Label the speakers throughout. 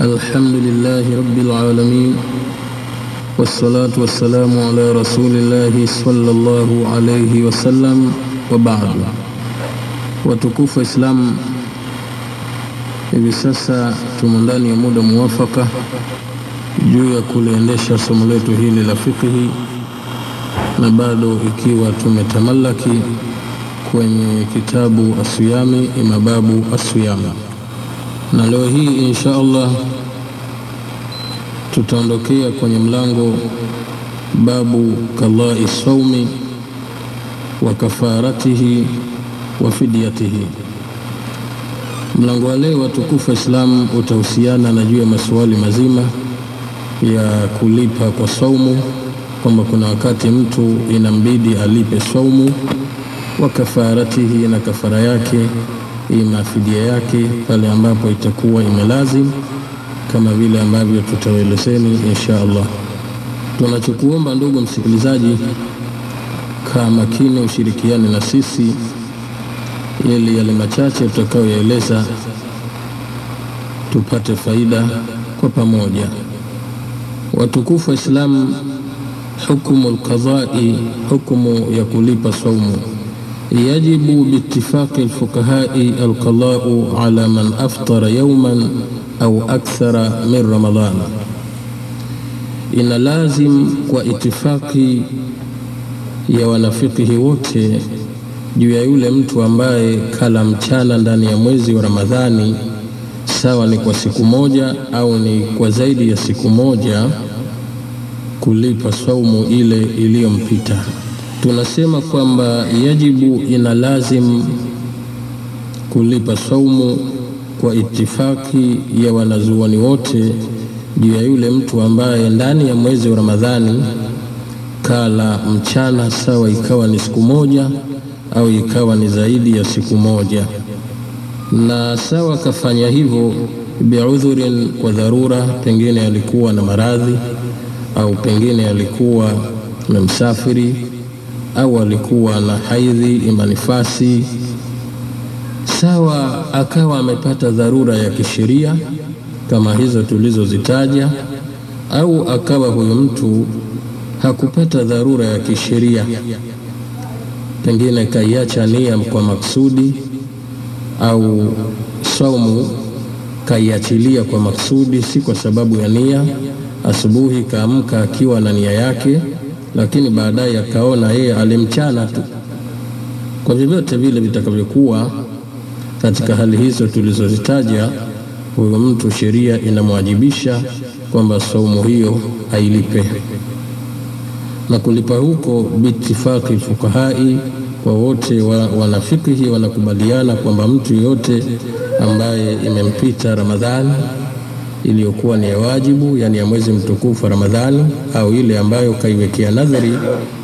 Speaker 1: الحمد لله رب العالمين والصلاة والسلام على رسول الله صلى الله عليه وسلم وبعد watukufu Islam, hivi sasa tumo ndani ya muda muwafaka juu ya kuliendesha somo letu hili la fiqhi, na bado ikiwa tumetamalaki kwenye kitabu Asiyami, imababu Asiyami, na leo hii insha Allah tutaondokea kwenye mlango babu kadhai saumi wa kafaratihi wa fidyatihi. Mlango wa leo watukufu islamu utahusiana na juu ya masuali mazima ya kulipa kwa saumu, kwamba kuna wakati mtu inambidi alipe saumu wa kafaratihi, na kafara yake ima fidia yake pale ambapo itakuwa imelazim, kama vile ambavyo tutaelezeni insha Allah. Tunachokuomba ndugu msikilizaji, kaa makini, ushirikiane na sisi ili yale machache tutakayoyaeleza tupate faida kwa pamoja. Watukufu wa Islamu, hukumu lkadhai hukumu ya kulipa saumu. Yajibu biitifaqi alfuqahai alqadau ala man aftara yauman au akthara min Ramadhana, ina lazim kwa itifaki ya wanafikihi wote juu ya yule mtu ambaye kala mchana ndani ya mwezi wa Ramadhani, sawa ni kwa siku moja au ni kwa zaidi ya siku moja, kulipa saumu ile iliyompita. Tunasema kwamba yajibu, ina lazim kulipa saumu kwa itifaki ya wanazuoni wote juu ya yule mtu ambaye ndani ya mwezi wa Ramadhani kala mchana, sawa ikawa ni siku moja au ikawa ni zaidi ya siku moja, na sawa kafanya hivyo biudhurin, kwa dharura, pengine alikuwa na maradhi au pengine alikuwa na msafiri au alikuwa na haidhi ima nifasi, sawa akawa amepata dharura ya kisheria kama hizo tulizozitaja, au akawa huyu mtu hakupata dharura ya kisheria pengine kaiacha nia kwa maksudi au saumu kaiachilia kwa maksudi, si kwa sababu ya nia. Asubuhi kaamka akiwa na nia yake, lakini baadaye akaona yeye alimchana tu. Kwa vyovyote vile vitakavyokuwa, katika hali hizo tulizozitaja, huyo mtu sheria inamwajibisha kwamba saumu hiyo ailipe na kulipa huko bitifaki fukahai kwa wote wa wanafikihi wanakubaliana kwamba mtu yoyote ambaye imempita Ramadhani iliyokuwa ni ya wajibu, yani ya mwezi mtukufu Ramadhani, au ile ambayo kaiwekea nadhari,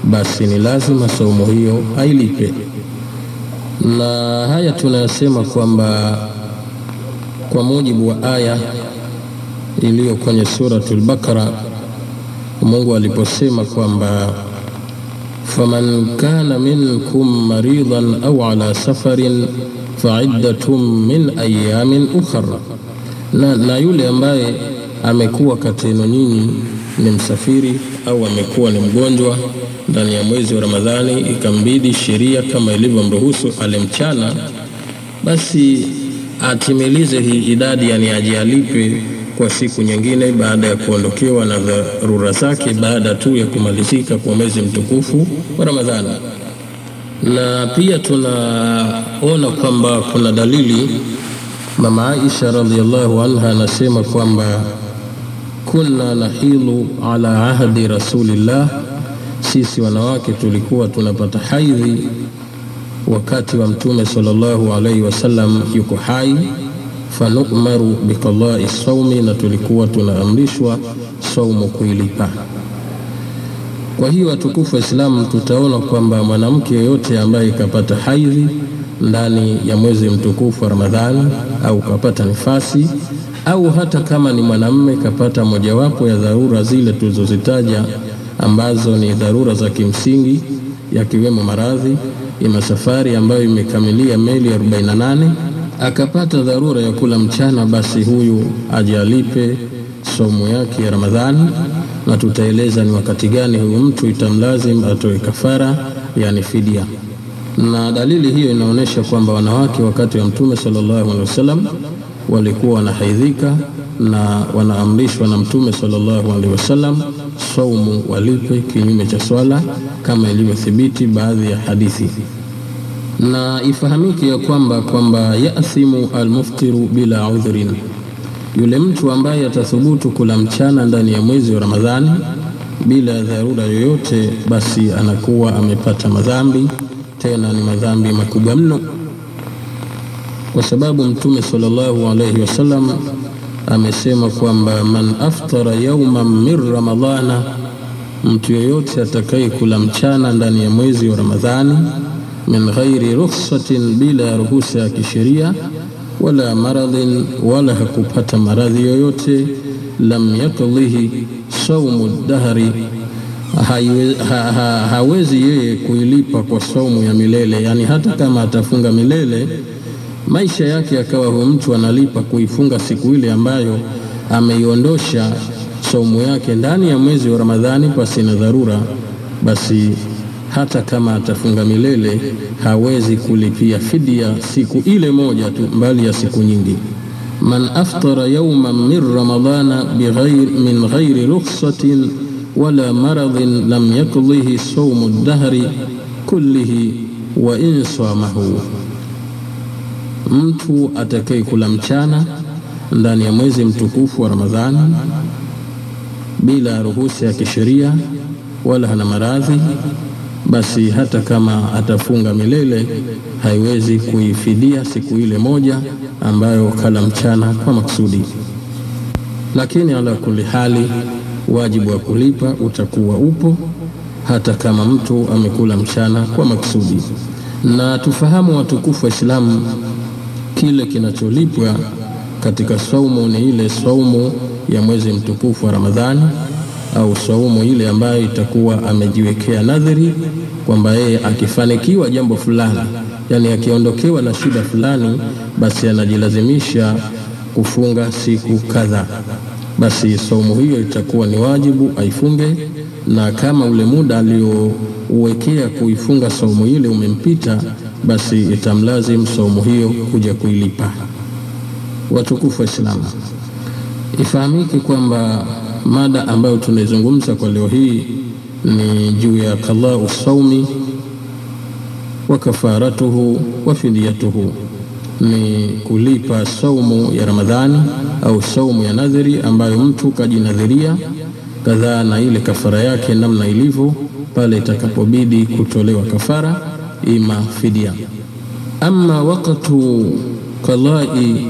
Speaker 1: basi ni lazima saumu hiyo ailipe. Na haya tunayosema kwamba kwa mujibu wa aya iliyo kwenye suratul Bakara Mungu aliposema kwamba faman kana minkum maridan au ala safarin faiddatun min ayamin ukhra, na, na yule ambaye amekuwa kati yenu nyinyi ni msafiri au amekuwa ni mgonjwa ndani ya mwezi wa Ramadhani, ikambidi sheria kama ilivyomruhusu ale mchana, basi atimilize hii idadi, yani ajialipe kwa siku nyingine baada ya kuondokewa na dharura zake baada tu ya kumalizika kwa mwezi mtukufu wa Ramadhani. Na pia tunaona kwamba kuna dalili, mama Aisha radhiallahu anha anasema kwamba kunna nahilu ala ahdi rasulillah, sisi wanawake tulikuwa tunapata haidhi wakati wa Mtume sallallahu alaihi wasallam yuko hai fanumaru biqadai saumi, na tulikuwa tunaamrishwa saumu kuilipa. Kwa hiyo watukufu wa Islamu, tutaona kwamba mwanamke yeyote ambaye kapata haidhi ndani ya mwezi mtukufu wa Ramadhani au kapata nifasi au hata kama ni mwanamume kapata mojawapo ya dharura zile tulizozitaja ambazo ni dharura za kimsingi, yakiwemo maradhi, ya masafari ambayo imekamilia meli 48 akapata dharura ya kula mchana, basi huyu ajalipe somo yake ya Ramadhani, na tutaeleza ni wakati gani huyu mtu itamlazim atoe kafara, yani fidia. Na dalili hiyo inaonyesha kwamba wanawake wakati wa Mtume sallallahu alaihi wasallam walikuwa wanahaidhika na wanaamrishwa na Mtume sallallahu alaihi wasallam saumu walipe kinyume cha swala kama ilivyothibiti baadhi ya hadithi. Na ifahamike ya kwamba kwamba yathimu almuftiru bila udhrin, yule mtu ambaye atathubutu kula mchana ndani ya mwezi wa Ramadhani bila dharura yoyote, basi anakuwa amepata madhambi, tena ni madhambi makubwa mno, kwa sababu Mtume sallallahu alaihi wasallam amesema kwamba man aftara yauman min ramadhana, mtu yoyote atakaye kula mchana ndani ya mwezi wa Ramadhani, min ghairi rukhsatin, bila ruhusa ya kisheria, wala maradhin, wala hakupata maradhi yoyote, lam yakdhihi saumu dahri, ha, ha, hawezi yeye kuilipa kwa saumu ya milele, yani hata kama atafunga milele maisha yake akawa huyo mtu analipa kuifunga siku ile ambayo ameiondosha saumu yake ndani ya mwezi wa Ramadhani pasi na dharura, basi hata kama atafunga milele hawezi kulipia fidia siku ile moja tu, mbali ya siku nyingi. man aftara yawman min ramadhana bighair min ghairi rukhsatin wala maradhin lam yakdhihi saumu dahri kullihi wa in swamahu, Mtu atakaye kula mchana ndani ya mwezi mtukufu wa Ramadhani bila ruhusa ya kisheria wala hana maradhi, basi hata kama atafunga milele haiwezi kuifidia siku ile moja ambayo kala mchana kwa maksudi. Lakini ala kuli hali, wajibu wa kulipa utakuwa upo hata kama mtu amekula mchana kwa maksudi. Na tufahamu watukufu wa Islamu kile kinacholipwa katika saumu ni ile saumu ya mwezi mtukufu wa Ramadhani, au saumu ile ambayo itakuwa amejiwekea nadhiri kwamba yeye akifanikiwa jambo fulani, yani akiondokewa na shida fulani, basi anajilazimisha kufunga siku kadhaa, basi saumu hiyo itakuwa ni wajibu aifunge, na kama ule muda aliouwekea kuifunga saumu ile umempita basi itamlazim saumu hiyo kuja kuilipa. Watukufu wa Islamu, ifahamike kwamba mada ambayo tunaizungumza kwa leo hii ni juu ya qadau saumi wa kafaratuhu wa fidyatuhu, ni kulipa saumu ya Ramadhani au saumu ya nadhiri ambayo mtu kajinadhiria kadhaa, na ile kafara yake namna ilivyo pale itakapobidi kutolewa kafara ima fidia. Ama wakatu qadai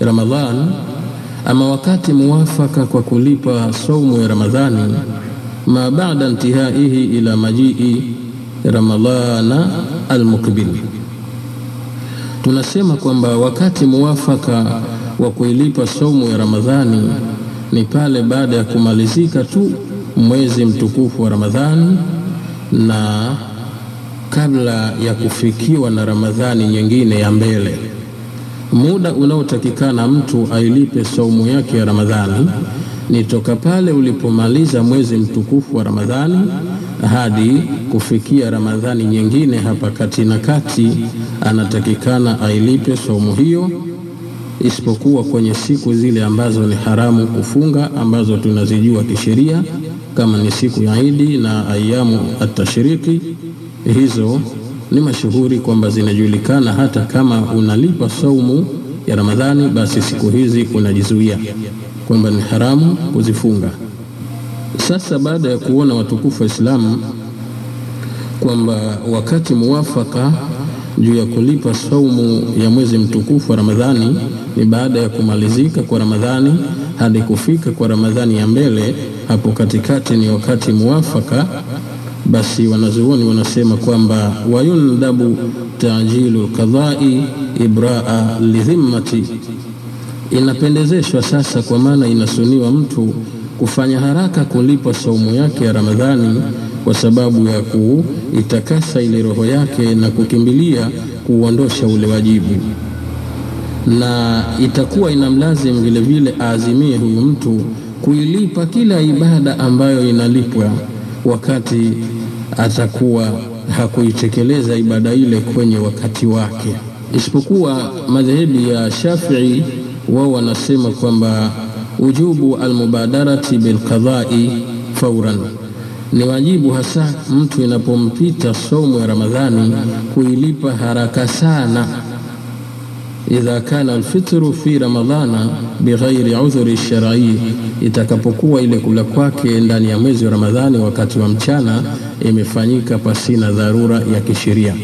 Speaker 1: Ramadhan, ama wakati muwafaka kwa kulipa saumu ya Ramadhani, ma baada intihaihi ila majii Ramadhana almukbil, tunasema kwamba wakati muwafaka wa kuilipa saumu ya Ramadhani ni pale baada ya kumalizika tu mwezi mtukufu wa Ramadhani na kabla ya kufikiwa na Ramadhani nyingine ya mbele. Muda unaotakikana mtu ailipe saumu yake ya Ramadhani ni toka pale ulipomaliza mwezi mtukufu wa Ramadhani hadi kufikia Ramadhani nyingine. Hapa kati na kati anatakikana ailipe saumu hiyo, isipokuwa kwenye siku zile ambazo ni haramu kufunga, ambazo tunazijua kisheria kama ni siku ya Idi na ayamu atashriki hizo ni mashuhuri kwamba zinajulikana. Hata kama unalipa saumu ya Ramadhani, basi siku hizi unajizuia kwamba ni haramu kuzifunga. Sasa baada ya kuona watukufu wa Islamu kwamba wakati muwafaka juu ya kulipa saumu ya mwezi mtukufu wa Ramadhani ni baada ya kumalizika kwa Ramadhani hadi kufika kwa Ramadhani ya mbele, hapo katikati ni wakati muwafaka basi wanazuoni wanasema kwamba wayundhabu tajilu qadai ibraa lidhimmati, inapendezeshwa sasa, kwa maana inasuniwa mtu kufanya haraka kulipa saumu yake ya Ramadhani kwa sababu ya kuitakasa ile roho yake na kukimbilia kuuondosha ule wajibu. na itakuwa inamlazimu vile vile aazimie huyu mtu kuilipa kila ibada ambayo inalipwa wakati atakuwa hakuitekeleza ibada ile kwenye wakati wake, isipokuwa madhehebu ya Shafii wao wanasema kwamba ujubu almubadarati bilqadai fauran, ni wajibu hasa mtu inapompita somo ya Ramadhani kuilipa haraka sana idha kana alfitru fi ramadhana bighairi udhuri shar'i, itakapokuwa ile kula kwake ndani ya mwezi wa Ramadhani wakati wa mchana imefanyika pasina dharura ya kisheria.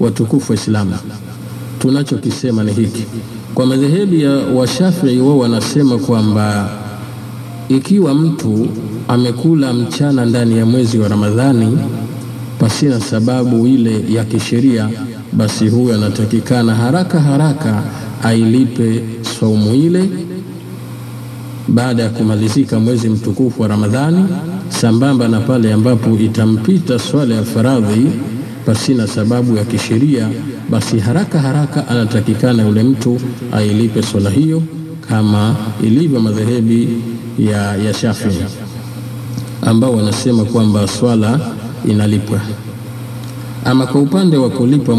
Speaker 1: Watukufu wa Islamu, tunachokisema ni hiki. Kwa madhehebu ya Washafii, wao wanasema kwamba ikiwa mtu amekula mchana ndani ya mwezi wa Ramadhani pasina sababu ile ya kisheria basi huyo anatakikana haraka haraka ailipe saumu ile. Baada ya kumalizika mwezi mtukufu wa Ramadhani, sambamba na pale ambapo itampita swala ya faradhi pasina sababu ya kisheria, basi haraka haraka anatakikana yule mtu ailipe swala hiyo kama ilivyo madhehebi ya, ya Shafii ambao wanasema kwamba swala inalipwa. Ama kwa upande wa kulipa,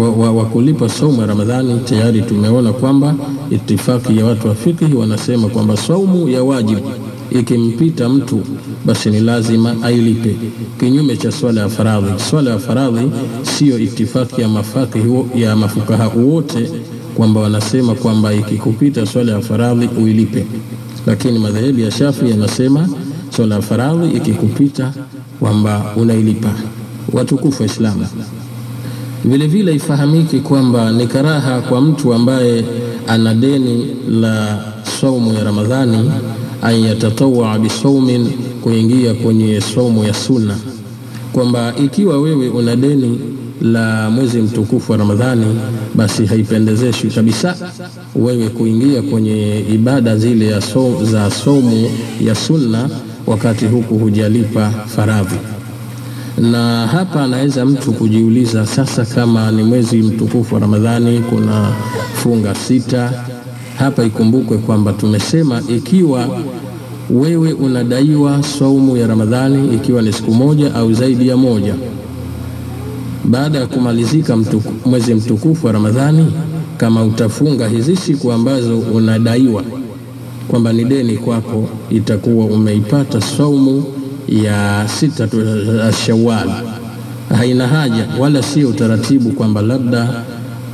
Speaker 1: wa, wa, wa kulipa saumu ya Ramadhani tayari tumeona kwamba itifaki ya watu wa fikihi wanasema kwamba saumu ya wajibu ikimpita mtu basi ni lazima ailipe, kinyume cha swala ya faradhi. Swala ya faradhi siyo itifaki ya mafakihi ya mafukaha wote kwamba wanasema kwamba ikikupita swala ya faradhi uilipe, lakini madhehebu ya Shafi yanasema swala ya faradhi ikikupita kwamba unailipa. Watukufu wa Islamu, vile vile ifahamiki kwamba ni karaha kwa mtu ambaye ana deni la saumu ya Ramadhani an yatatawaa bisaumin, kuingia kwenye saumu ya sunna, kwamba ikiwa wewe una deni la mwezi mtukufu wa Ramadhani, basi haipendezeshi kabisa wewe kuingia kwenye ibada zile ya so, za somu ya sunna wakati huku hujalipa faradhi na hapa anaweza mtu kujiuliza sasa, kama ni mwezi mtukufu wa Ramadhani, kuna funga sita hapa. Ikumbukwe kwamba tumesema ikiwa wewe unadaiwa saumu ya Ramadhani, ikiwa ni siku moja au zaidi ya moja, baada ya kumalizika mtuku, mwezi mtukufu wa Ramadhani, kama utafunga hizi siku ambazo unadaiwa kwamba ni deni kwako, itakuwa umeipata saumu ya sita Shawwal. Haina haja wala sio utaratibu kwamba labda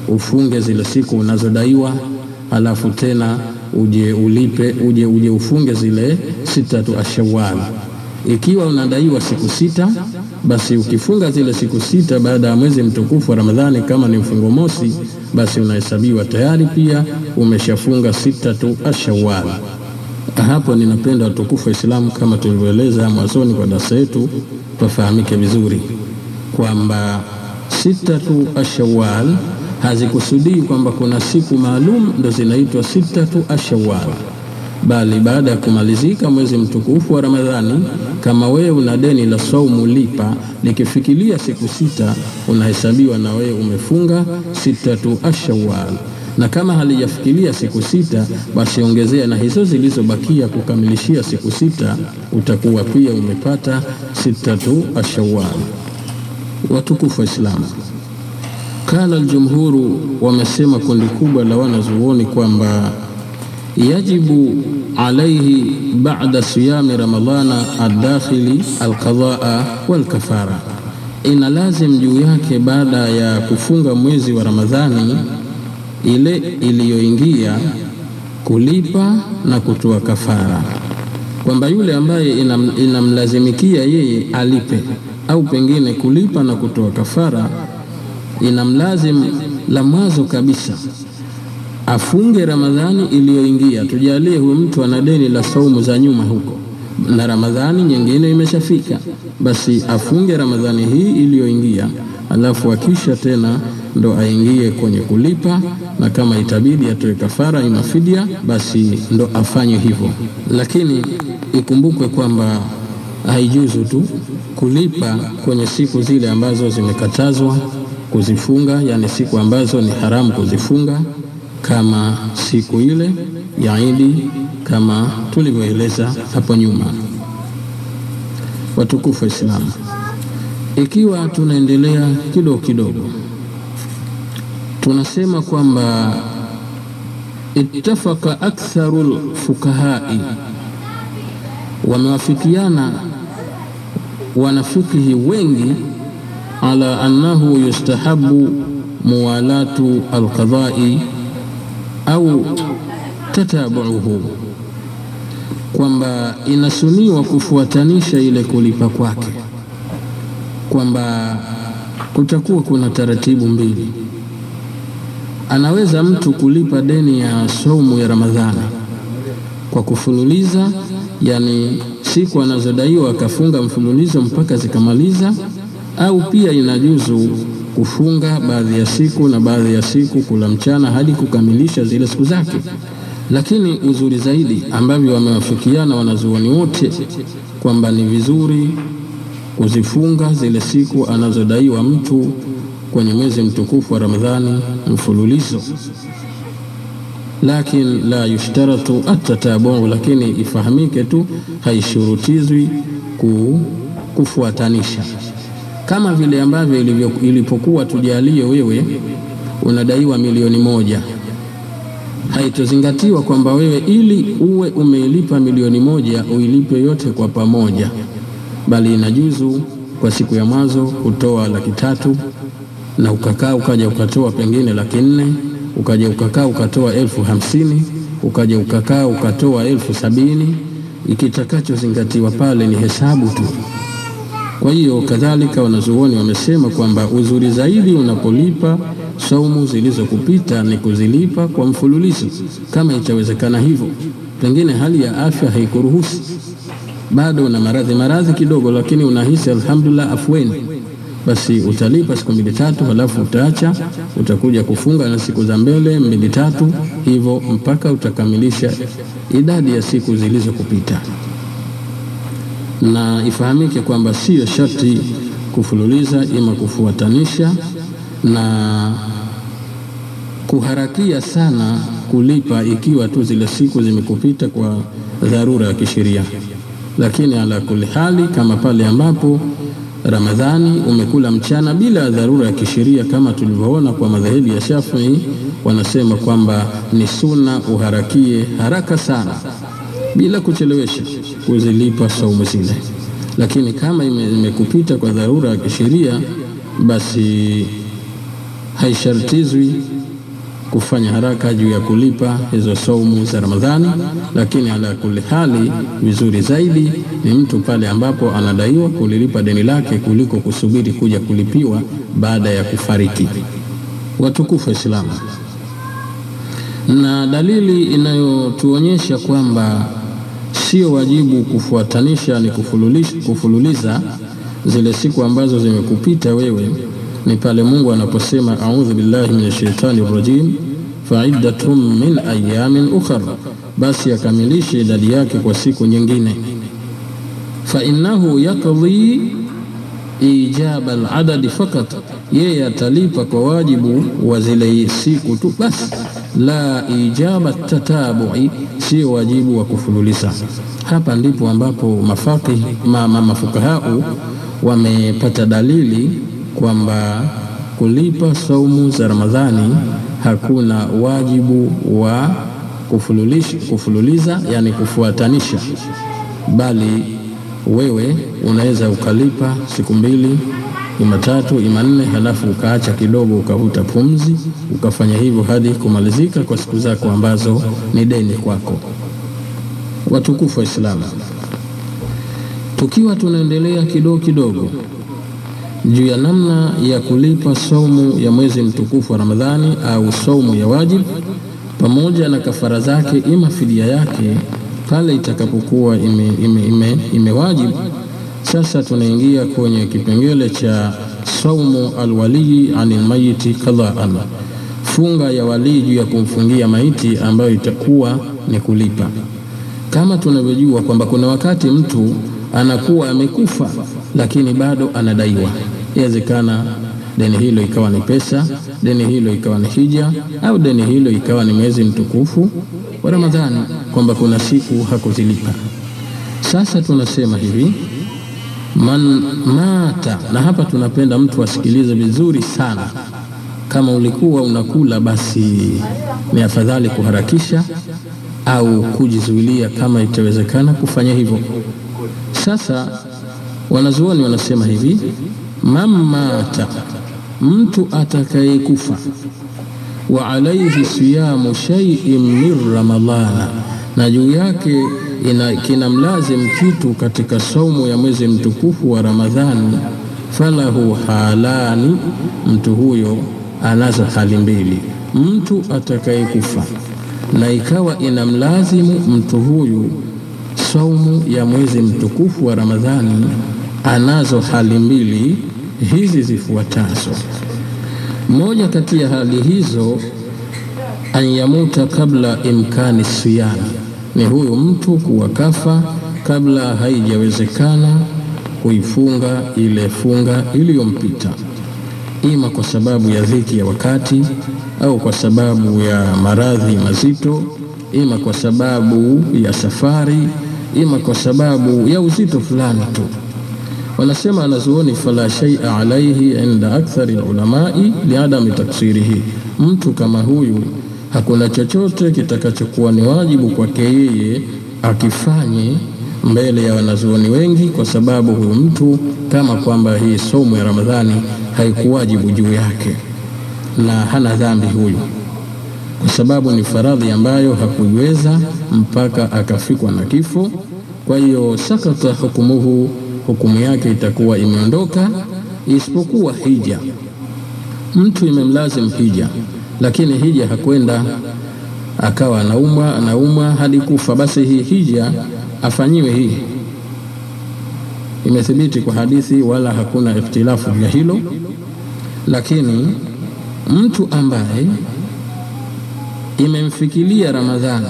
Speaker 1: ufunge zile siku unazodaiwa halafu tena uje ulipe uje, uje ufunge zile sita tu Shawwal. Ikiwa unadaiwa siku sita, basi ukifunga zile siku sita baada ya mwezi mtukufu wa Ramadhani, kama ni mfungo mosi, basi unahesabiwa tayari pia umeshafunga sita tu Shawwal. Hapo ninapenda watukufu wa Islamu, kama tulivyoeleza mwanzoni kwa darasa yetu, tufahamike vizuri kwamba sitatu ashawal hazikusudii kwamba kuna siku maalum ndo zinaitwa sitatu ashawal, bali baada ya kumalizika mwezi mtukufu wa Ramadhani, kama wewe una deni la saumu lipa, likifikilia siku sita, unahesabiwa na wewe umefunga sitatu ashawal na kama halijafikilia siku sita basi ongezea na hizo zilizobakia kukamilishia siku sita, utakuwa pia umepata sitatu ashawal. Watukufu wa Islamu, kala aljumhuru, wamesema kundi kubwa la wanazuoni kwamba yajibu alaihi ba'da siyami ramadhana adakhili alqadhaa walkafara, ina lazim juu yake baada ya kufunga mwezi wa Ramadhani ile iliyoingia kulipa na kutoa kafara, kwamba yule ambaye inam, inamlazimikia yeye alipe au pengine kulipa na kutoa kafara, inamlazim la mwanzo kabisa afunge Ramadhani iliyoingia. Tujalie huyu mtu ana deni la saumu za nyuma huko. Na Ramadhani nyingine imeshafika, basi afunge Ramadhani hii iliyoingia, alafu akisha tena ndo aingie kwenye kulipa, na kama itabidi atoe kafara ima fidia, basi ndo afanye hivyo. Lakini ikumbukwe kwamba haijuzu tu kulipa kwenye siku zile ambazo zimekatazwa kuzifunga, yani siku ambazo ni haramu kuzifunga, kama siku ile ya Idi kama tulivyoeleza hapo nyuma. Watukufu Waislamu, ikiwa tunaendelea kidogo kidogo, tunasema kwamba ittafaka aktharu fukahai, wamewafikiana wanafikihi wengi ala annahu yustahabu muwalatu alqadai au tatabuuhu, kwamba inasuniwa kufuatanisha ile kulipa kwake, kwamba kutakuwa kuna taratibu mbili. Anaweza mtu kulipa deni ya saumu ya Ramadhani kwa kufululiza, yani siku anazodaiwa akafunga mfululizo mpaka zikamaliza, au pia inajuzu kufunga baadhi ya siku na baadhi ya siku kula mchana hadi kukamilisha zile siku zake. Lakini uzuri zaidi ambavyo wamewafikiana wanazuoni wote kwamba ni vizuri kuzifunga zile siku anazodaiwa mtu kwenye mwezi mtukufu wa Ramadhani mfululizo, lakin la yushtaratu atatabu, lakini ifahamike tu haishurutizwi kufuatanisha kama vile ambavyo ilipokuwa tujalie wewe unadaiwa milioni moja, haitozingatiwa kwamba wewe ili uwe umeilipa milioni moja uilipe yote kwa pamoja, bali inajuzu kwa siku ya mwanzo kutoa laki tatu na ukakaa ukaja ukatoa pengine laki nne ukaja ukakaa ukatoa elfu hamsini ukaja ukakaa ukatoa elfu sabini. Ikitakachozingatiwa pale ni hesabu tu. Kwa hiyo kadhalika, wanazuoni wamesema kwamba uzuri zaidi unapolipa saumu zilizokupita ni kuzilipa kwa mfululizo, kama itawezekana hivyo. Pengine hali ya afya haikuruhusu, bado una maradhi maradhi kidogo, lakini unahisi alhamdulillah, afueni, basi utalipa siku mbili tatu, halafu utaacha, utakuja kufunga na siku za mbele mbili tatu, hivyo mpaka utakamilisha idadi ya siku zilizokupita na ifahamike kwamba siyo sharti kufululiza, ima kufuatanisha na kuharakia sana kulipa, ikiwa tu zile siku zimekupita kwa dharura ya kisheria. Lakini ala kuli hali, kama pale ambapo Ramadhani umekula mchana bila dharura ya kisheria, kama tulivyoona kwa madhehebu ya Shafii, wanasema kwamba ni sunna uharakie haraka sana bila kuchelewesha kuzilipa saumu zile. Lakini kama imekupita kwa dharura ya kisheria, basi haishartizwi kufanya haraka juu ya kulipa hizo saumu za Ramadhani. Lakini ala kuli hali, vizuri zaidi ni mtu pale ambapo anadaiwa kulilipa deni lake kuliko kusubiri kuja kulipiwa baada ya kufariki. Watukufu Waislamu, na dalili inayotuonyesha kwamba sio wajibu kufuatanisha ni kufululiza, zile siku ambazo zimekupita wewe. Ni pale Mungu anaposema a'udhu billahi minash shaitani rrajim faiddatum min ayamin ukhra, basi akamilishe idadi yake kwa siku nyingine. Fa innahu yaqdi ijaba aladadi fakat, yeye atalipa kwa wajibu wa zile siku tu basi la ijaba tatabu'i, sio wajibu wa kufululiza. Hapa ndipo ambapo mafaqih ma, ma, mafukahau wamepata dalili kwamba kulipa saumu za Ramadhani hakuna wajibu wa kufululiza yani kufuatanisha, bali wewe unaweza ukalipa siku mbili ima tatu halafu ukaacha kidogo, ukavuta pumzi, ukafanya hivyo hadi kumalizika kwa siku zako ambazo ni deni kwako. Watukufu wa Islamu, tukiwa tunaendelea kidogo kidogo juu ya namna ya kulipa saumu ya mwezi mtukufu wa Ramadhani au saumu ya wajibu pamoja na kafara zake, ima fidia yake pale itakapokuwa imewajibu ime, ime, ime sasa tunaingia kwenye kipengele cha saumu alwalii anil mayiti qadaan, funga ya walii juu ya kumfungia maiti ambayo itakuwa ni kulipa. Kama tunavyojua kwamba kuna wakati mtu anakuwa amekufa lakini bado anadaiwa. Inawezekana deni hilo ikawa ni pesa, deni hilo ikawa ni hija, au deni hilo ikawa ni mwezi mtukufu wa Ramadhani, kwamba kuna siku hakuzilipa. Sasa tunasema hivi man mata, na hapa tunapenda mtu asikilize vizuri sana. Kama ulikuwa unakula, basi ni afadhali kuharakisha au kujizuilia kama itawezekana kufanya hivyo. Sasa wanazuoni wanasema hivi, man mata, mtu atakayekufa, wa alaihi siyamu shay'in min ramadhana, na juu yake ina kinamlazim kitu katika saumu ya mwezi mtukufu wa Ramadhani, falahu halani, mtu huyo anazo hali mbili. Mtu atakayekufa na ikawa inamlazimu mtu huyu saumu ya mwezi mtukufu wa Ramadhani, anazo hali mbili hizi zifuatazo. Moja kati ya hali hizo, an yamuta kabla imkani siyami, ni huyu mtu kuwa kafa kabla haijawezekana kuifunga ile funga iliyompita, ima kwa sababu ya dhiki ya wakati au kwa sababu ya maradhi mazito, ima kwa sababu ya safari, ima kwa sababu ya uzito fulani tu. Wanasema wanazuoni, fala shaia alaihi inda akthari lulamai liadami taksirihi, mtu kama huyu hakuna chochote kitakachokuwa ni wajibu kwake yeye akifanye mbele ya wanazuoni wengi, kwa sababu huyu mtu kama kwamba hii somo ya Ramadhani haikuwajibu juu yake na hana dhambi huyu, kwa sababu ni faradhi ambayo hakuiweza mpaka akafikwa na kifo. Kwa hiyo sakata hukumuhu, hukumu yake itakuwa imeondoka, isipokuwa hija. Mtu imemlazim hija, lakini hija hakwenda, akawa anaumwa anaumwa hadi kufa, basi hii hija afanyiwe hii. Imethibiti kwa hadithi, wala hakuna ikhtilafu ya hilo, lakini mtu ambaye imemfikilia Ramadhani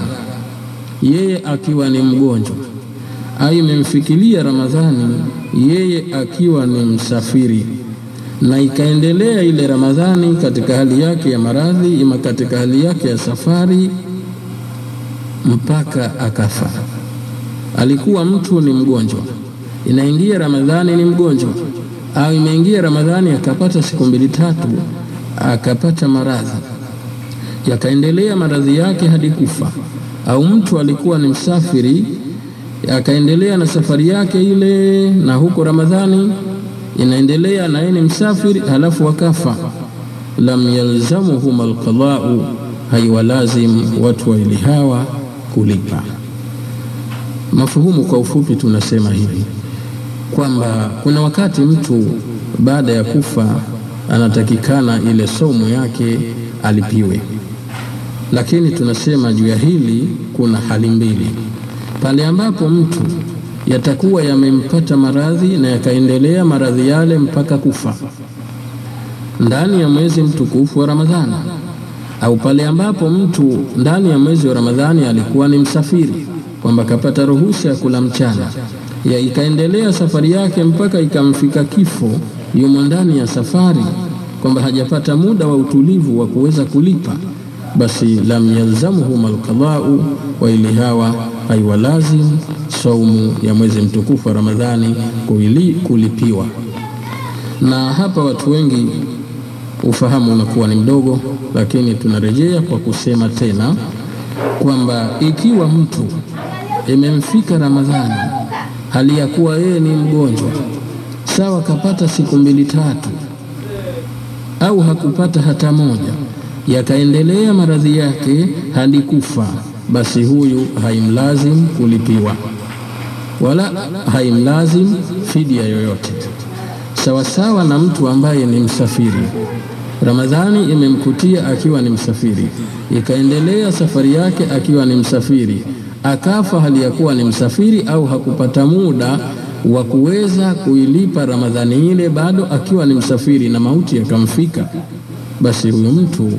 Speaker 1: yeye akiwa ni mgonjwa au imemfikilia Ramadhani yeye akiwa ni msafiri, na ikaendelea ile Ramadhani katika hali yake ya maradhi, ima katika hali yake ya safari mpaka akafa. Alikuwa mtu ni mgonjwa, inaingia Ramadhani ni mgonjwa, au imeingia Ramadhani akapata siku mbili tatu akapata maradhi. Yakaendelea maradhi yake hadi kufa, au mtu alikuwa ni msafiri akaendelea na safari yake ile, na huko Ramadhani inaendelea na yeye ni msafiri, halafu wakafa, lam yalzamuhum alqadau, haiwalazim watu waili hawa kulipa. Mafuhumu kwa ufupi, tunasema hivi kwamba kuna wakati mtu baada ya kufa anatakikana ile somo yake alipiwe, lakini tunasema juu ya hili kuna hali mbili. Pale ambapo mtu yatakuwa yamempata maradhi na yakaendelea maradhi yale mpaka kufa. Ndani ya mwezi mtukufu wa Ramadhani, au pale ambapo mtu ndani ya mwezi wa Ramadhani alikuwa ni msafiri, kwamba kapata ruhusa ya kula mchana, ya ikaendelea safari yake mpaka ikamfika kifo yumo ndani ya safari, kwamba hajapata muda wa utulivu wa kuweza kulipa, basi lam yalzamuhum alqadau, wa ili hawa haiwalazim saumu ya mwezi mtukufu wa Ramadhani kulipiwa. Na hapa watu wengi ufahamu unakuwa ni mdogo, lakini tunarejea kwa kusema tena kwamba ikiwa mtu imemfika Ramadhani hali ya kuwa yeye ni mgonjwa sawa, kapata siku mbili tatu, au hakupata hata moja, yakaendelea maradhi yake hadi kufa, basi huyu haimlazim kulipiwa wala haimlazim fidia yoyote, sawasawa na mtu ambaye ni msafiri. Ramadhani imemkutia akiwa ni msafiri, ikaendelea safari yake akiwa ni msafiri, akafa hali ya kuwa ni msafiri, au hakupata muda wa kuweza kuilipa Ramadhani ile bado akiwa ni msafiri na mauti yakamfika, basi huyu mtu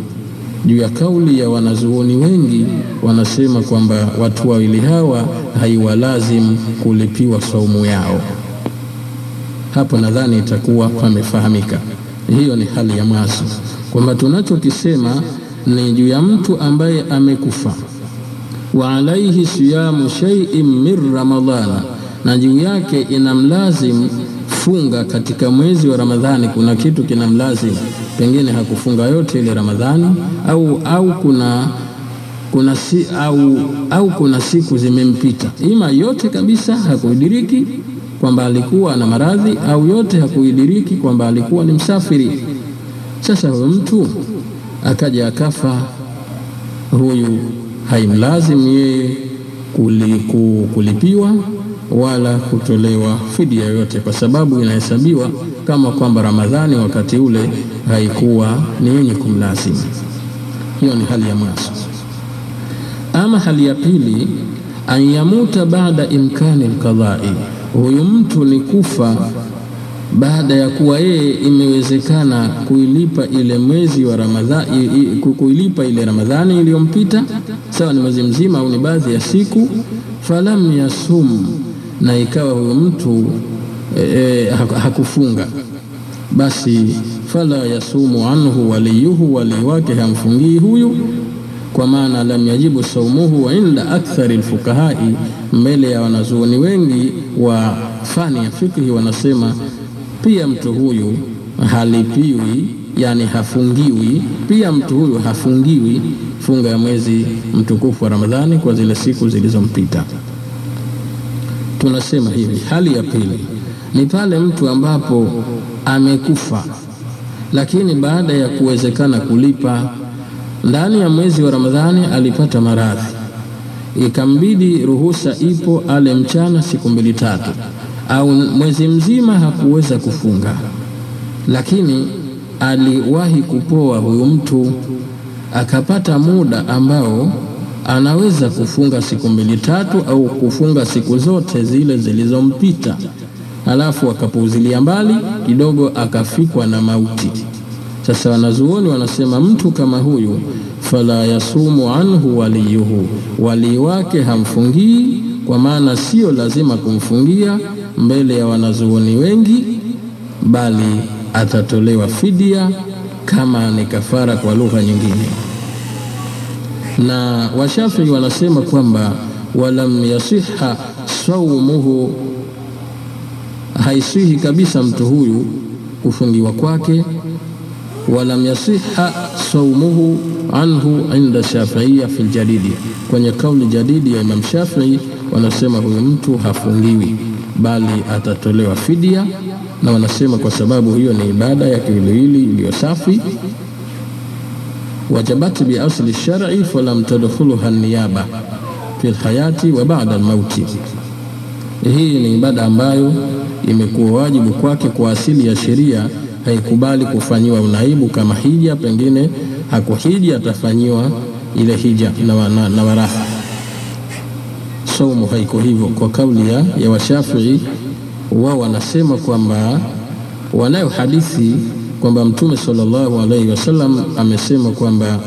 Speaker 1: juu ya kauli ya wanazuoni wengi wanasema kwamba watu wawili hawa haiwalazim kulipiwa saumu yao. Hapo nadhani itakuwa pamefahamika. Hiyo ni hali ya mwanzo, kwamba tunachokisema ni juu ya mtu ambaye amekufa, wa alaihi siyamu shay'in min ramadhana, na juu yake inamlazim funga katika mwezi wa Ramadhani. Kuna kitu kinamlazim, pengine hakufunga yote ile Ramadhani au, au kuna kuna si, au, au kuna siku zimempita, ima yote kabisa hakuidiriki kwamba alikuwa na maradhi au yote hakuidiriki kwamba alikuwa ni msafiri. Sasa huyo mtu akaja akafa, huyu haimlazimu yeye kulipiwa wala kutolewa fidia yoyote, kwa sababu inahesabiwa kama kwamba Ramadhani wakati ule haikuwa ni yenye kumlazimu. Hiyo ni hali ya mwanzo. Ama hali ya pili, an yamuta baada imkani alqadai, huyu mtu ni kufa baada ya kuwa yeye imewezekana kuilipa ile mwezi wa Ramadhani, kuilipa ile Ramadhani iliyompita, sawa ni mwezi mzima au ni baadhi ya siku. Falam yasum, na ikawa huyu mtu e, hakufunga, basi fala yasumu anhu waliyuhu, walii wake hamfungii huyu. Kwa maana lam yajibu saumuhu inda akthari lfukahai, mbele ya wanazuoni wengi wa fani ya fikhi wanasema pia mtu huyu halipiwi, yani hafungiwi. Pia mtu huyu hafungiwi. Funga ya mwezi mtukufu wa Ramadhani kwa zile siku zilizompita. Tunasema hivi, hali ya pili ni pale mtu ambapo amekufa, lakini baada ya kuwezekana kulipa ndani ya mwezi wa Ramadhani alipata maradhi, ikambidi ruhusa ipo ale mchana siku mbili tatu, au mwezi mzima hakuweza kufunga, lakini aliwahi kupoa huyu mtu, akapata muda ambao anaweza kufunga siku mbili tatu au kufunga siku zote zile zilizompita, alafu akapuuzilia mbali kidogo, akafikwa na mauti. Sasa wanazuoni wanasema mtu kama huyu, fala yasumu anhu waliyuhu, walii wake hamfungii, kwa maana sio lazima kumfungia mbele ya wanazuoni wengi, bali atatolewa fidia kama ni kafara kwa lugha nyingine. Na Washafii wanasema kwamba walam yasiha saumuhu, haisihi kabisa mtu huyu kufungiwa kwake walam yasiha saumuhu anhu inda Shafiia fi ljadidi, kwenye kauli jadidi ya Imam Shafii wanasema huyu mtu hafungiwi, bali atatolewa fidia, na wanasema kwa sababu hiyo ni ibada ya kiwiliwili iliyo safi. wajabat biasli lshari shar'i falam tadkhuluha niyaba fi lhayati wa ba'da almauti. Hii ni ibada ambayo imekuwa wajibu kwake kwa asili ya sheria haikubali kufanyiwa unaibu kama hija, pengine hakuhiji atafanyiwa ile hija na, na, na waraha. Saumu haiko hivyo kwa kauli ya, ya Washafii. Wao wanasema kwamba wanayo hadithi kwamba Mtume sallallahu alaihi wasallam amesema kwamba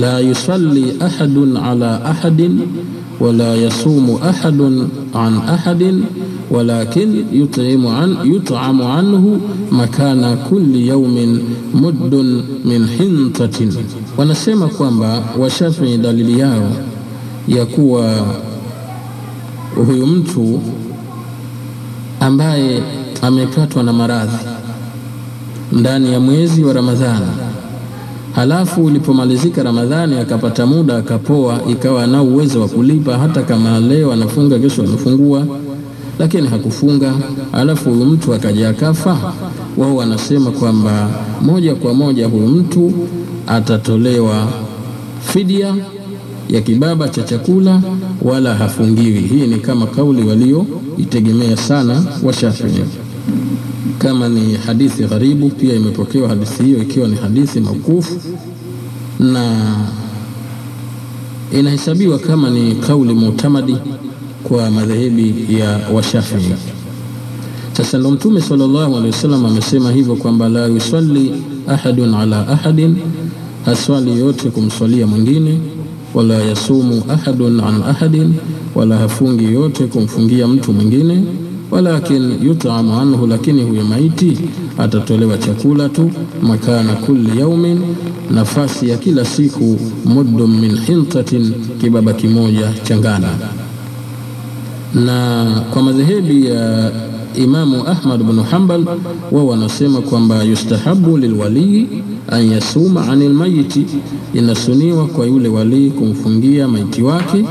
Speaker 1: la yusalli ahadun ala ahadin wala yasumu ahadun an ahadin walakin yut'imu an, yut'amu anhu makana kulli yaumin muddun min hintatin. Wanasema kwamba Washafii dalili yao ya kuwa huyu mtu ambaye amepatwa na maradhi ndani ya mwezi wa Ramadhani, halafu ulipomalizika Ramadhani akapata muda akapoa, ikawa ana uwezo wa kulipa, hata kama leo anafunga kesho anafungua lakini hakufunga, Halafu huyu mtu akaja akafa. Wao wanasema kwamba moja kwa moja huyu mtu atatolewa fidia ya kibaba cha chakula, wala hafungiwi. Hii ni kama kauli walioitegemea sana Washafii. Kama ni hadithi gharibu, pia imepokewa hadithi hiyo ikiwa ni hadithi maukufu na inahesabiwa kama ni kauli mutamadi kwa madhehebi ya Washafii. Sasa ndo Mtume sallallahu amesema hivyo kwamba la yusalli ahadun ala ahadin, haswali yote kumswalia mwingine, wala yasumu ahadun an ahadin, wala hafungi yote kumfungia mtu mwingine, walakin yutamu anhu, lakini huyo maiti atatolewa chakula tu, makana kulli yaumin, nafasi ya kila siku, muddun min hintatin, kibaba kimoja cha ngano. Na kwa madhehebi ya Imamu Ahmad bin Hanbal, wao wanasema kwamba yustahabu lilwalii an yasuma anil mayiti, inasuniwa kwa yule walii kumfungia maiti wake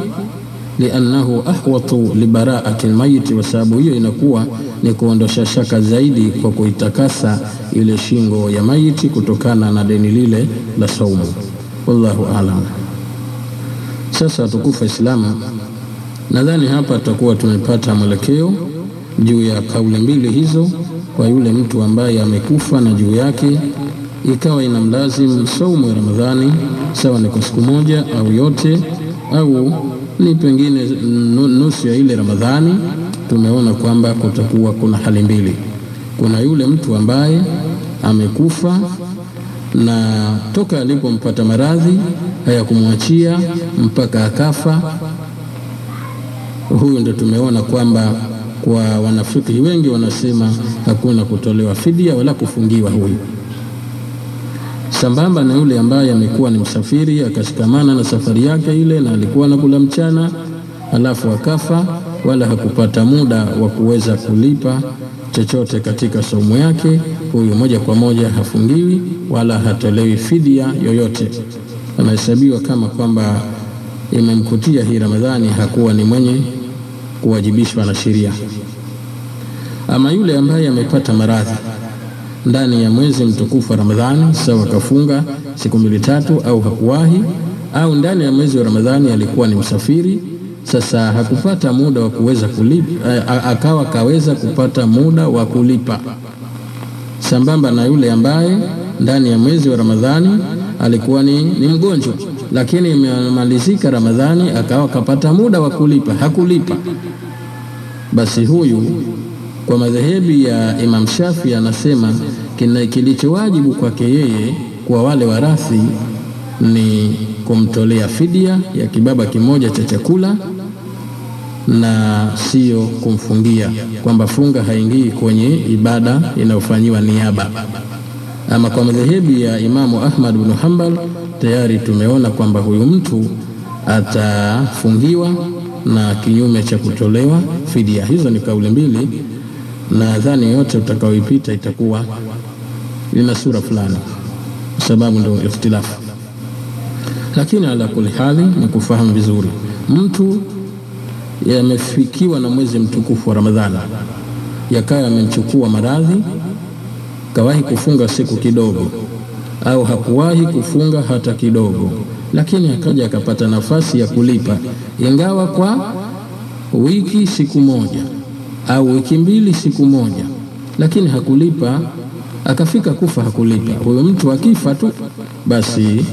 Speaker 1: liannahu ahwatu libaraati lmayiti, kwa sababu hiyo inakuwa ni kuondosha shaka zaidi kwa kuitakasa ile shingo ya maiti kutokana na deni lile la saumu. Wallahu alam. Sasa tukufa Islamu, nadhani hapa tutakuwa tumepata mwelekeo juu ya kauli mbili hizo, kwa yule mtu ambaye amekufa na juu yake ikawa ina mlazimu saumu ya Ramadhani, sawa ni kwa siku moja au yote au ni pengine nusu ya ile Ramadhani. Tumeona kwamba kutakuwa kuna hali mbili. Kuna yule mtu ambaye amekufa na toka alipompata maradhi hayakumwachia mpaka akafa. Huyu ndo tumeona kwamba kwa wanafikihi wengi wanasema hakuna kutolewa fidia wala kufungiwa huyu sambamba na yule ambaye amekuwa ni msafiri akashikamana na safari yake ile, na alikuwa anakula mchana alafu akafa, wala hakupata muda wa kuweza kulipa chochote katika saumu yake. Huyu moja kwa moja hafungiwi wala hatolewi fidia yoyote, anahesabiwa kama kwamba imemkutia hii Ramadhani, hakuwa ni mwenye kuwajibishwa na sheria. Ama yule ambaye amepata maradhi ndani ya mwezi mtukufu wa Ramadhani, sawa kafunga siku mbili tatu, au hakuwahi, au ndani ya mwezi wa Ramadhani alikuwa ni msafiri, sasa hakupata muda wa kuweza kulipa, akawa kaweza kupata muda wa kulipa, sambamba na yule ambaye ndani ya mwezi wa Ramadhani alikuwa ni, ni mgonjwa, lakini imemalizika Ramadhani akawa kapata muda wa kulipa, hakulipa, basi huyu kwa madhehebi ya Imam Shafi anasema kilichowajibu kwake yeye kwa wale warathi ni kumtolea fidia ya kibaba kimoja cha chakula na sio kumfungia, kwamba funga haingii kwenye ibada inayofanyiwa niaba. Ama kwa madhehebi ya Imamu Ahmad bin Hanbal tayari tumeona kwamba huyu mtu atafungiwa na kinyume cha kutolewa fidia. Hizo ni kauli mbili nadhani yote utakaoipita itakuwa ina sura fulani, kwa sababu ndio ikhtilafu. Lakini ala kuli hali ni kufahamu vizuri, mtu yamefikiwa na mwezi mtukufu wa Ramadhani, yakawa yamemchukua maradhi, kawahi kufunga siku kidogo, au hakuwahi kufunga hata kidogo, lakini akaja akapata nafasi ya kulipa, ingawa kwa wiki siku moja au wiki mbili siku moja, lakini hakulipa, akafika kufa hakulipa. Huyo mtu akifa tu, basi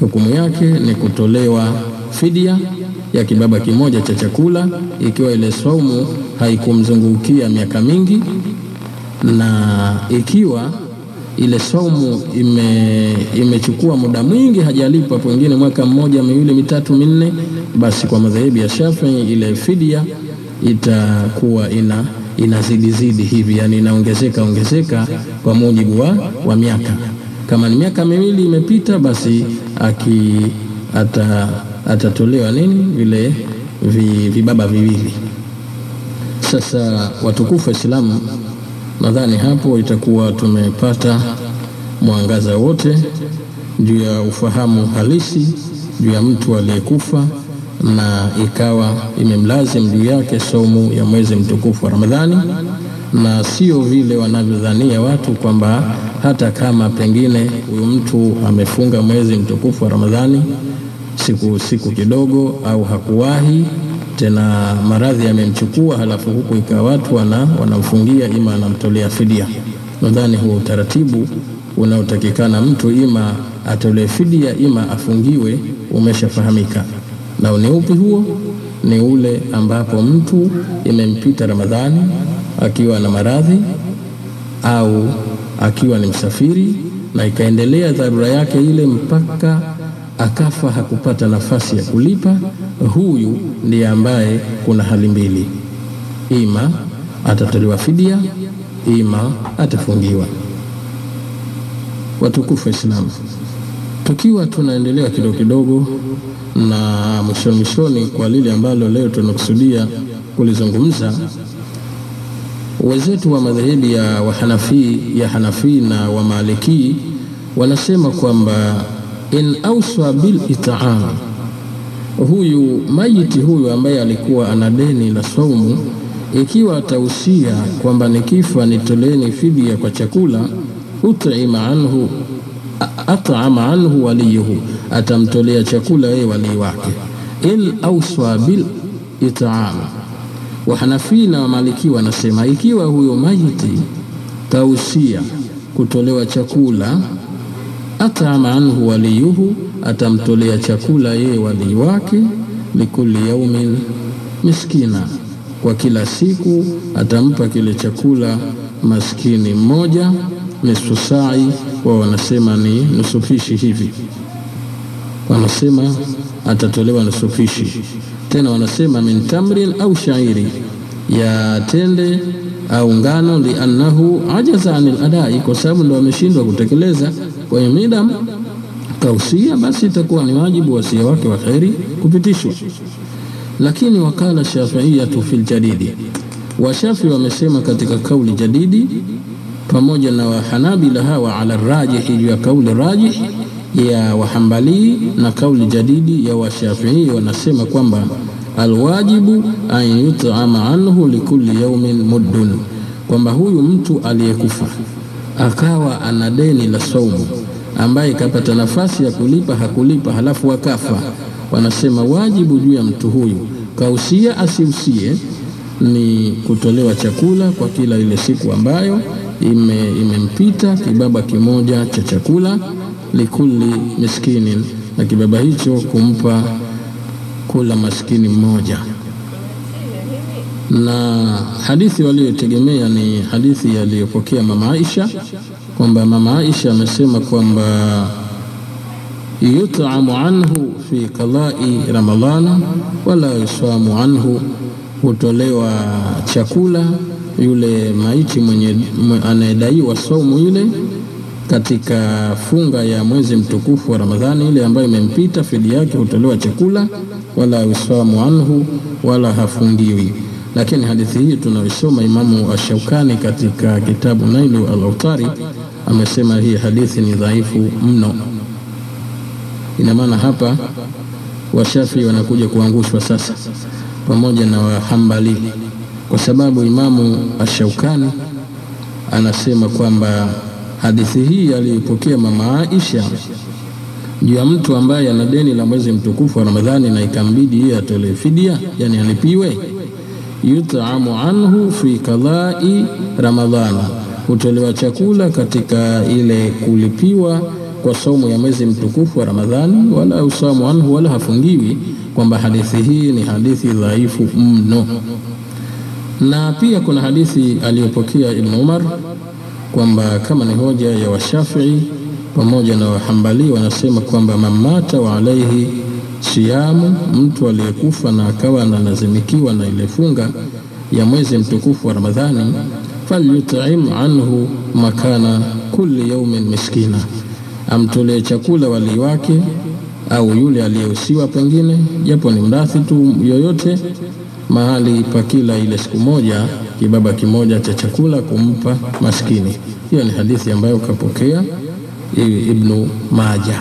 Speaker 1: hukumu yake ni kutolewa fidia ya kibaba kimoja cha chakula, ikiwa ile saumu haikumzungukia miaka mingi, na ikiwa ile saumu ime imechukua muda mwingi hajalipa, pengine mwaka mmoja, miwili, mitatu, minne, basi kwa madhehebu ya Shafii ile fidia itakuwa ina inazidizidi hivi, yani inaongezeka ongezeka kwa mujibu wa, wa miaka. Kama ni miaka miwili imepita, basi aki ata, atatolewa nini vile vi, vibaba viwili. Sasa watukufu wa Islamu, nadhani hapo itakuwa tumepata mwangaza wote juu ya ufahamu halisi juu ya mtu aliyekufa na ikawa imemlazim juu yake saumu ya mwezi mtukufu wa Ramadhani, na sio vile wanavyodhania watu kwamba hata kama pengine huyu mtu amefunga mwezi mtukufu wa Ramadhani siku siku kidogo, au hakuwahi tena, maradhi yamemchukua, halafu huku ikawa watu wana, wanamfungia ima anamtolea fidia. Nadhani huo utaratibu unaotakikana mtu ima atolee fidia ima afungiwe umeshafahamika na ni upi huo? Ni ule ambapo mtu imempita Ramadhani akiwa na maradhi au akiwa ni msafiri na ikaendelea dharura yake ile mpaka akafa, hakupata nafasi ya kulipa. Huyu ndiye ambaye kuna hali mbili, ima atatolewa fidia, ima atafungiwa. Watukufu wa Islamu, tukiwa tunaendelea kidogo kidogo na mwishoni mwishoni kwa lile ambalo leo tunakusudia kulizungumza, wenzetu wa madhehebi ya Wahanafi ya Hanafi na wamalikii wanasema kwamba in auswa bil itaam, huyu mayiti huyu ambaye alikuwa ana deni la saumu, ikiwa atahusia kwamba nikifa nitoleeni fidia kwa chakula, utima anhu at'ama anhu waliyuhu, atamtolea chakula yeye walii wake. il auswa bil it'am. Wahanafi na Wamaliki wanasema ikiwa huyo maiti tausia kutolewa chakula atama anhu waliyuhu, atamtolea chakula yeye walii wake. likuli yaumin miskina, kwa kila siku atampa kile chakula maskini mmoja. Nisfu sai, wao wanasema ni nusu fishi hivi, wanasema atatolewa nusu fishi. Tena wanasema min tamrin au shairi, ya tende au ngano, liannahu ajaza anil adai, kwa sababu ndo ameshindwa kutekeleza kwa hiyo midam kausia, basi itakuwa ni wajibu wasia wake wa kheri kupitishwa. Lakini wakala shafiiyatu fil jadidi, washafi wamesema katika kauli jadidi, pamoja na wahanabila hawa ala rajihi, juu ya kauli rajihi ya wahambali na kauli jadidi ya washafii, wanasema kwamba alwajibu an yut'ama anhu likulli yaumin muddun, kwamba huyu mtu aliyekufa akawa ana deni la saumu ambaye kapata nafasi ya kulipa hakulipa, halafu akafa, wanasema wajibu juu ya mtu huyu kausia asiusie ni kutolewa chakula kwa kila ile siku ambayo ime, imempita kibaba kimoja cha chakula likuli miskinin, na kibaba hicho kumpa kula maskini mmoja. Na hadithi waliotegemea ni hadithi aliyopokea mama Aisha kwamba mama Aisha amesema kwamba yutamu anhu fi qadai Ramadhana wala yusamu anhu, hutolewa chakula yule maiti mwenye anayedaiwa saumu ile katika funga ya mwezi mtukufu wa Ramadhani ile ambayo imempita, fidia yake hutolewa chakula, wala yusamu anhu, wala hafungiwi lakini hadithi hii tunaisoma Imamu Ashaukani katika kitabu Nailu al-Autari amesema hii hadithi ni dhaifu mno. Ina maana hapa washafii wanakuja kuangushwa sasa pamoja na Wahambali, kwa sababu Imamu Ashaukani anasema kwamba hadithi hii aliyoipokea mama Aisha juu ya mtu ambaye ana deni la mwezi mtukufu wa Ramadhani na ikambidi yeye atolee fidia, yani alipiwe yutamu anhu fi kadhai Ramadhana, hutolewa chakula katika ile kulipiwa kwa saumu ya mwezi mtukufu wa Ramadhani, wala usamu anhu, wala hafungiwi, kwamba hadithi hii ni hadithi dhaifu mno. Na pia kuna hadithi aliyopokea Ibn Umar kwamba kama ni hoja ya Washafii pamoja na Wahambali, wanasema kwamba mamata wa alaihi siyamu, mtu aliyekufa na akawa analazimikiwa na ile funga ya mwezi mtukufu wa Ramadhani, falyutim anhu makana kulli yaumin miskina, amtolee chakula walii wake au yule aliyehusiwa, pengine japo ni mrathi tu yoyote, mahali pa kila ile siku moja kibaba kimoja cha chakula kumpa maskini. Hiyo ni hadithi ambayo kapokea Ibnu Maja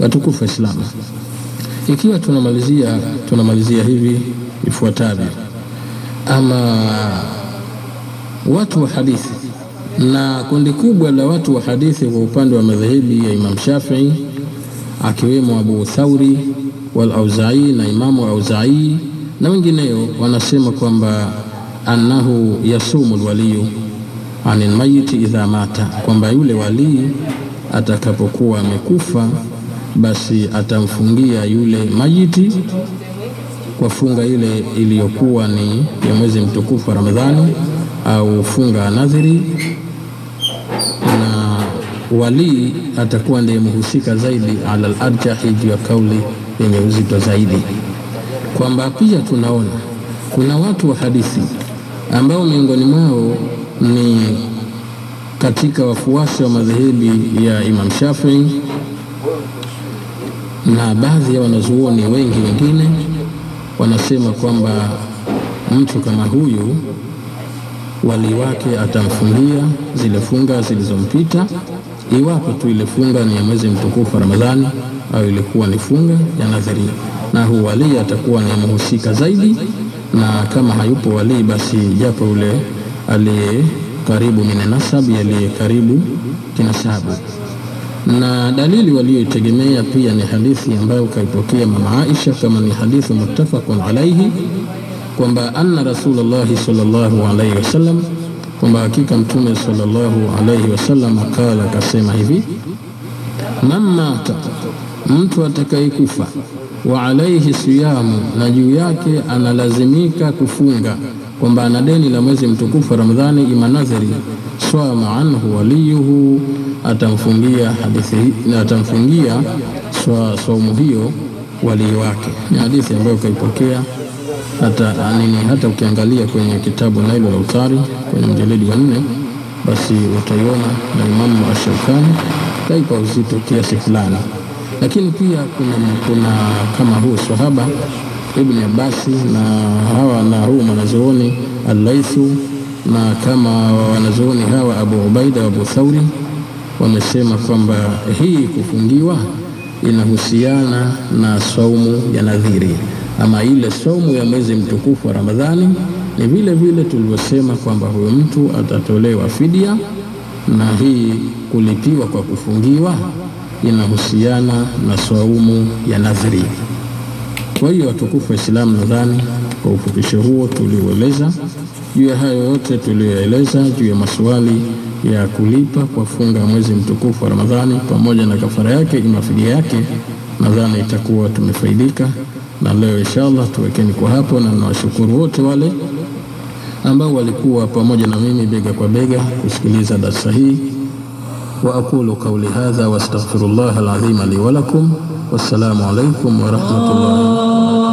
Speaker 1: Watukufu Waislamu, ikiwa tunamalizia tunamalizia hivi ifuatavyo. Ama watu wa hadithi na kundi kubwa la watu wa hadithi kwa upande wa madhehebi ya Imam Shafii akiwemo Abu Thauri wal Auzai na Imamu Auzai na wengineo wanasema kwamba annahu yasumu lwaliyu anil mayiti idha mata, kwamba yule walii atakapokuwa amekufa basi atamfungia yule mayiti kwa funga ile iliyokuwa ni ya mwezi mtukufu wa Ramadhani au funga nadhiri, na walii atakuwa ndiye mhusika zaidi ala al-arjahi, juu ya kauli yenye uzito zaidi, kwamba pia tunaona kuna watu wa hadithi ambao miongoni mwao ni katika wafuasi wa madhehebi ya Imam Shafii na baadhi ya wanazuoni wengi wengine wanasema kwamba mtu kama huyu wali wake atamfungia zile funga zilizompita, iwapo tu ile funga ni ya mwezi mtukufu Ramadhani au ilikuwa ni funga ya nadhiri, na huu walii atakuwa ni mhusika zaidi, na kama hayupo walii, basi japo yule aliye karibu min nasabi, aliye karibu kinasabu. Na dalili walioitegemea pia ni hadithi ambayo kaipokea mama Aisha, kama ni hadithi muttafaqun alaihi kwamba anna Rasulullahi sallallahu alaihi wasallam, kwamba hakika Mtume sallallahu alaihi wasallam akala, akasema hivi man mata, mtu atakayekufa, wa alaihi siyamu, na juu yake analazimika kufunga, kwamba ana deni la mwezi mtukufu wa Ramadhani, ima nadhiri, swama anhu waliyuhu, atamfungia hadithi, atamfungia saumu hiyo walii wake. Ni hadithi ambayo kaipokea hata nini, hata ukiangalia kwenye kitabu Nailul Autari kwenye mjeledi wa nne, basi utaiona na Imamu Ashaukani kaipa uzito kiasi fulani, lakini pia kuna, kuna kama huu sahaba Ibni Abbasi na hawa na huu mwanazuoni Allaithu na kama wanazuoni hawa Abu Ubaida Abu Thauri wamesema kwamba hii kufungiwa inahusiana na saumu ya nadhiri. Ama ile somu ya mwezi mtukufu wa Ramadhani ni vile vile tulivyosema kwamba huyo mtu atatolewa fidia, na hii kulipiwa kwa kufungiwa inahusiana na saumu ya nadhiri. Kwa hiyo watukufu wa Islamu, nadhani kwa ufupisho huo tuliueleza juu ya hayo yote tuliyoeleza juu ya maswali ya kulipa kwa funga mwezi mtukufu wa Ramadhani pamoja na kafara yake ima fidia yake, nadhani itakuwa tumefaidika na leo inshallah tuwekeni kwa hapo, na nawashukuru wote wale ambao walikuwa pamoja na mimi bega kwa bega kusikiliza darsa hii. وأقول
Speaker 2: قولي هذا وأستغفر الله العظيم لي ولكم والسلام عليكم ورحمة الله.